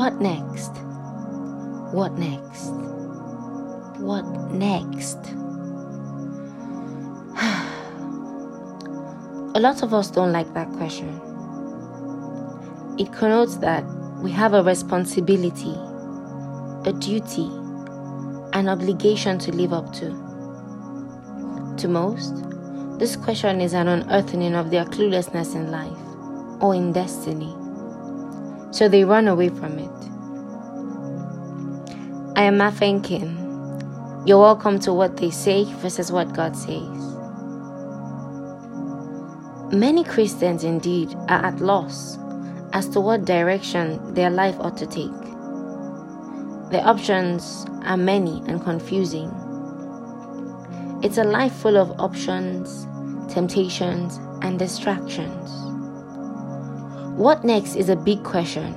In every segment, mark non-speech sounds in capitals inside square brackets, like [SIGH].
What next? What next? What next? [SIGHS] A lot of us don't like that question. It connotes that we have a responsibility, a duty, an obligation to live up to. To most, this question is an unearthing of their cluelessness in life or in destiny. So they run away from it. I am not thinking. You're welcome to what they say versus what God says. Many Christians indeed are at loss as to what direction their life ought to take. The options are many and confusing. It's a life full of options, temptations, and distractions. What next is a big question.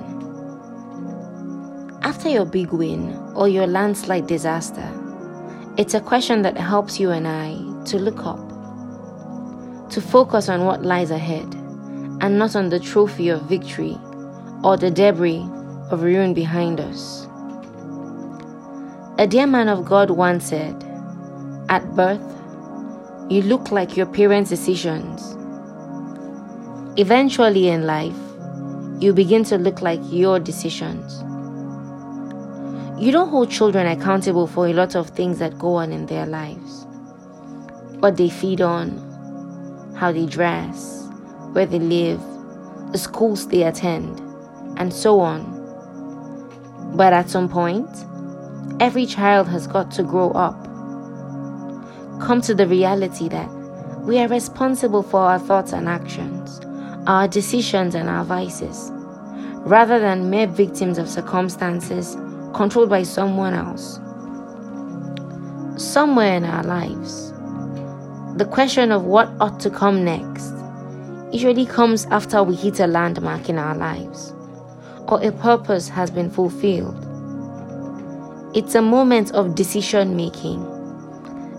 After your big win or your landslide disaster, it's a question that helps you and I to look up, to focus on what lies ahead, and not on the trophy of victory or the debris of ruin behind us. A dear man of God once said, At birth, you look like your parents' decisions. Eventually in life, you begin to look like your decisions. You don't hold children accountable for a lot of things that go on in their lives what they feed on, how they dress, where they live, the schools they attend, and so on. But at some point, every child has got to grow up. Come to the reality that we are responsible for our thoughts and actions, our decisions and our vices, rather than mere victims of circumstances controlled by someone else. Somewhere in our lives, the question of what ought to come next usually comes after we hit a landmark in our lives or a purpose has been fulfilled. It's a moment of decision making,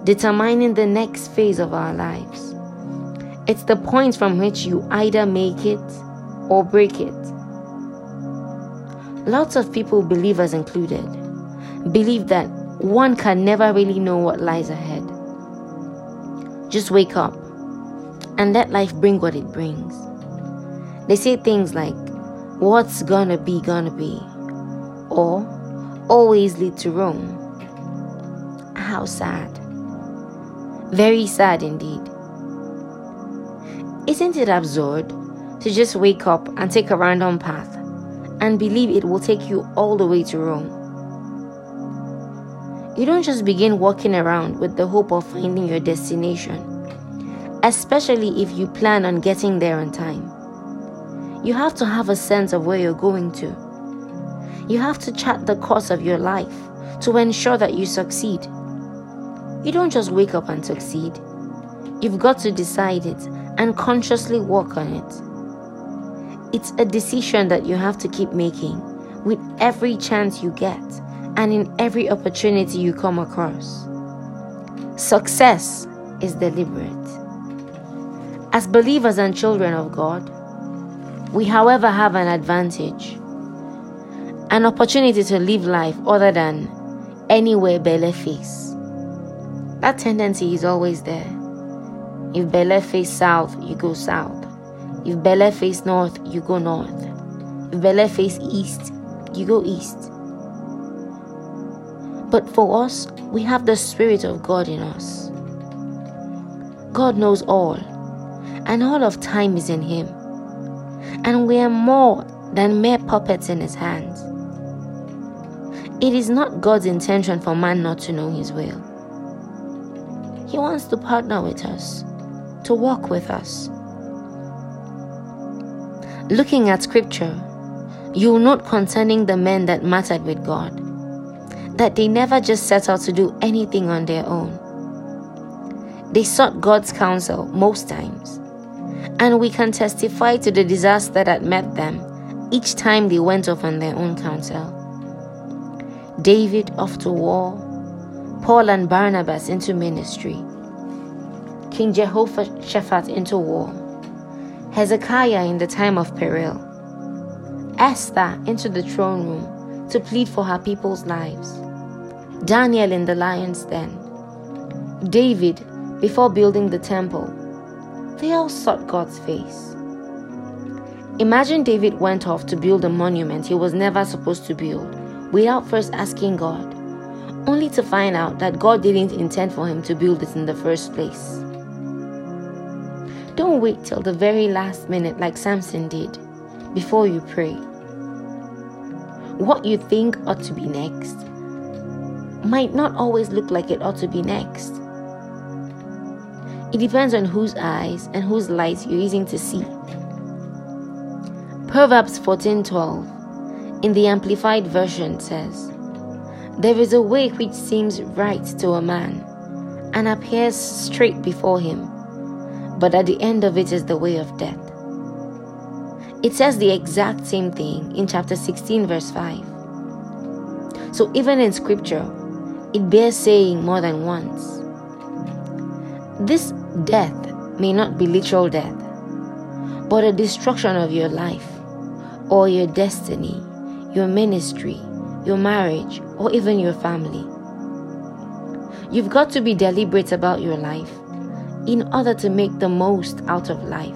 determining the next phase of our lives. It's the point from which you either make it or break it. Lots of people, believers included, believe that one can never really know what lies ahead. Just wake up and let life bring what it brings. They say things like, What's gonna be, gonna be, or always lead to Rome. How sad. Very sad indeed. Isn't it absurd to just wake up and take a random path and believe it will take you all the way to Rome? You don't just begin walking around with the hope of finding your destination, especially if you plan on getting there on time. You have to have a sense of where you're going to. You have to chart the course of your life to ensure that you succeed. You don't just wake up and succeed. You've got to decide it and consciously work on it. It's a decision that you have to keep making with every chance you get and in every opportunity you come across. Success is deliberate. As believers and children of God, we, however, have an advantage an opportunity to live life other than anywhere Bele face. That tendency is always there. If Bele face south, you go south. If Bele face north, you go north. If Bele face east, you go east. But for us, we have the Spirit of God in us. God knows all, and all of time is in Him. And we are more than mere puppets in His hands. It is not God's intention for man not to know His will. He wants to partner with us, to walk with us. Looking at Scripture, you will note concerning the men that mattered with God that they never just set out to do anything on their own. They sought God's counsel most times, and we can testify to the disaster that met them each time they went off on their own counsel. David off to war, Paul and Barnabas into ministry, King Jehoshaphat into war, Hezekiah in the time of peril, Esther into the throne room, to plead for her people's lives. Daniel in the lion's den. David before building the temple. They all sought God's face. Imagine David went off to build a monument he was never supposed to build without first asking God, only to find out that God didn't intend for him to build it in the first place. Don't wait till the very last minute like Samson did before you pray. What you think ought to be next might not always look like it ought to be next. It depends on whose eyes and whose light you're using to see. Proverbs 14:12 in the amplified version says, "There is a way which seems right to a man and appears straight before him, but at the end of it is the way of death." It says the exact same thing in chapter 16 verse 5. So even in scripture, it bears saying more than once. This death may not be literal death, but a destruction of your life or your destiny, your ministry, your marriage, or even your family. You've got to be deliberate about your life in order to make the most out of life.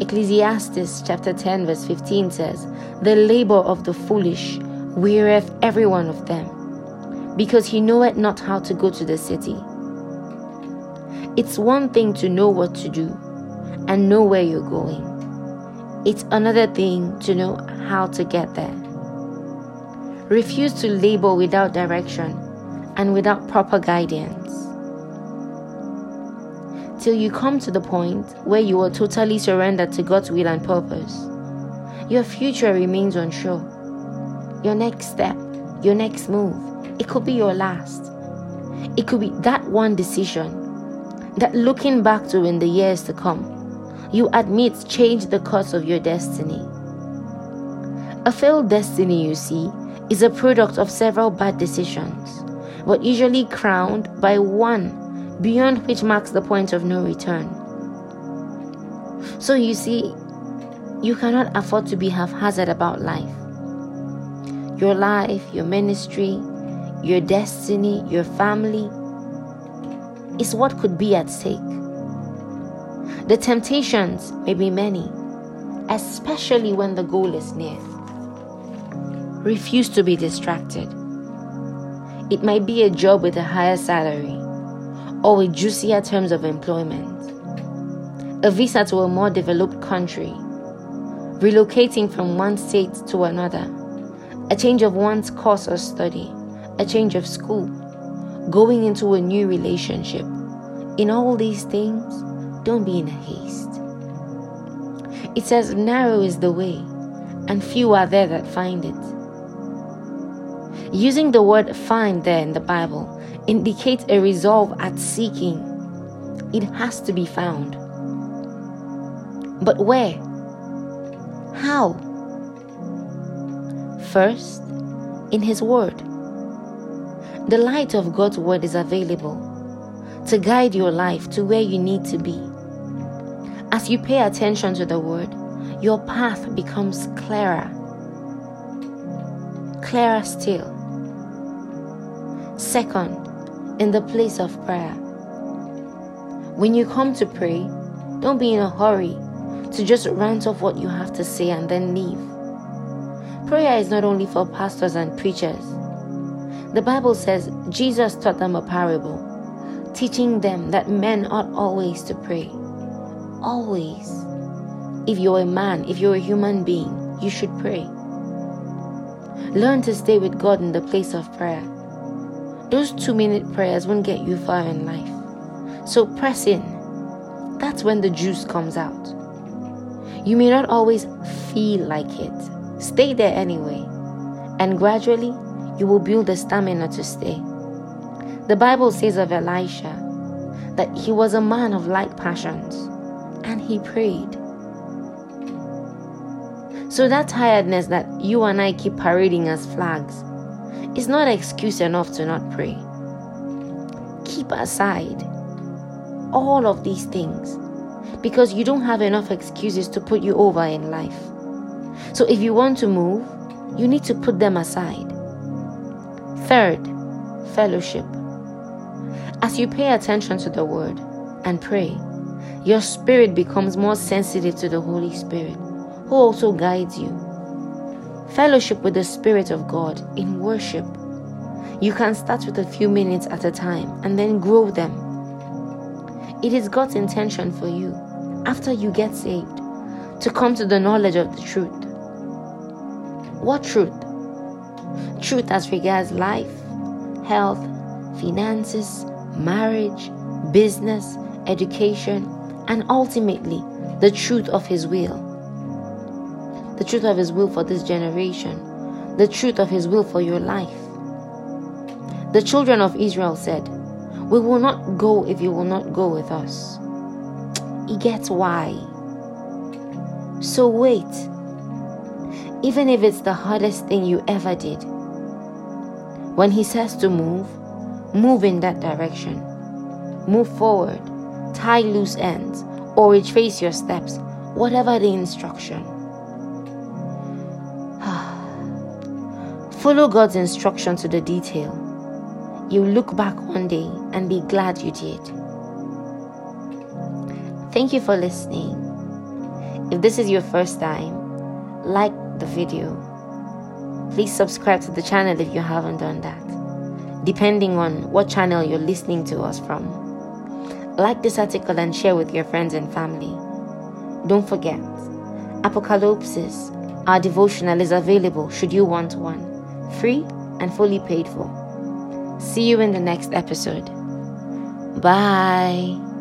Ecclesiastes chapter 10 verse 15 says, The labor of the foolish weareth every one of them, because he knoweth not how to go to the city. It's one thing to know what to do and know where you're going. It's another thing to know how to get there. Refuse to labor without direction and without proper guidance. Till you come to the point where you are totally surrendered to God's will and purpose. Your future remains unsure. Your next step, your next move, it could be your last. It could be that one decision that looking back to in the years to come you admit changed the course of your destiny. A failed destiny, you see, is a product of several bad decisions, but usually crowned by one beyond which marks the point of no return. So you see, you cannot afford to be haphazard about life. Your life, your ministry, your destiny, your family is what could be at stake. The temptations may be many, especially when the goal is near. Refuse to be distracted. It might be a job with a higher salary or with juicier terms of employment, a visa to a more developed country, relocating from one state to another, a change of one's course of study, a change of school, going into a new relationship. In all these things, don't be in a haste. It says, Narrow is the way, and few are there that find it. Using the word find there in the Bible indicates a resolve at seeking. It has to be found. But where? How? First, in His Word. The light of God's Word is available to guide your life to where you need to be. As you pay attention to the word, your path becomes clearer. Clearer still. Second, in the place of prayer. When you come to pray, don't be in a hurry to just rant off what you have to say and then leave. Prayer is not only for pastors and preachers. The Bible says Jesus taught them a parable, teaching them that men ought always to pray always. If you're a man, if you're a human being, you should pray. Learn to stay with God in the place of prayer. Those two minute prayers won't get you far in life. So press in. That's when the juice comes out. You may not always feel like it. Stay there anyway. And gradually, you will build the stamina to stay. The Bible says of Elisha that he was a man of like passions and he prayed. So that tiredness that you and I keep parading as flags is not an excuse enough to not pray. Keep aside all of these things because you don't have enough excuses to put you over in life. So if you want to move, you need to put them aside. Third, fellowship. As you pay attention to the word and pray, your spirit becomes more sensitive to the Holy Spirit, who also guides you. Fellowship with the Spirit of God in worship. You can start with a few minutes at a time and then grow them. It is God's intention for you, after you get saved, to come to the knowledge of the truth. What truth? Truth as regards life, health, finances, marriage, business, education, and ultimately the truth of His will. The truth of His will for this generation, the truth of His will for your life. The children of Israel said, We will not go if you will not go with us. He gets why. So wait. Even if it's the hardest thing you ever did, when He says to move, move in that direction. Move forward, tie loose ends, or retrace your steps, whatever the instruction. Follow God's instruction to the detail. You will look back one day and be glad you did. Thank you for listening. If this is your first time, like the video please subscribe to the channel if you haven't done that, depending on what channel you're listening to us from. Like this article and share with your friends and family. Don't forget, Apocalypse, our devotional, is available should you want one, free and fully paid for. See you in the next episode. Bye.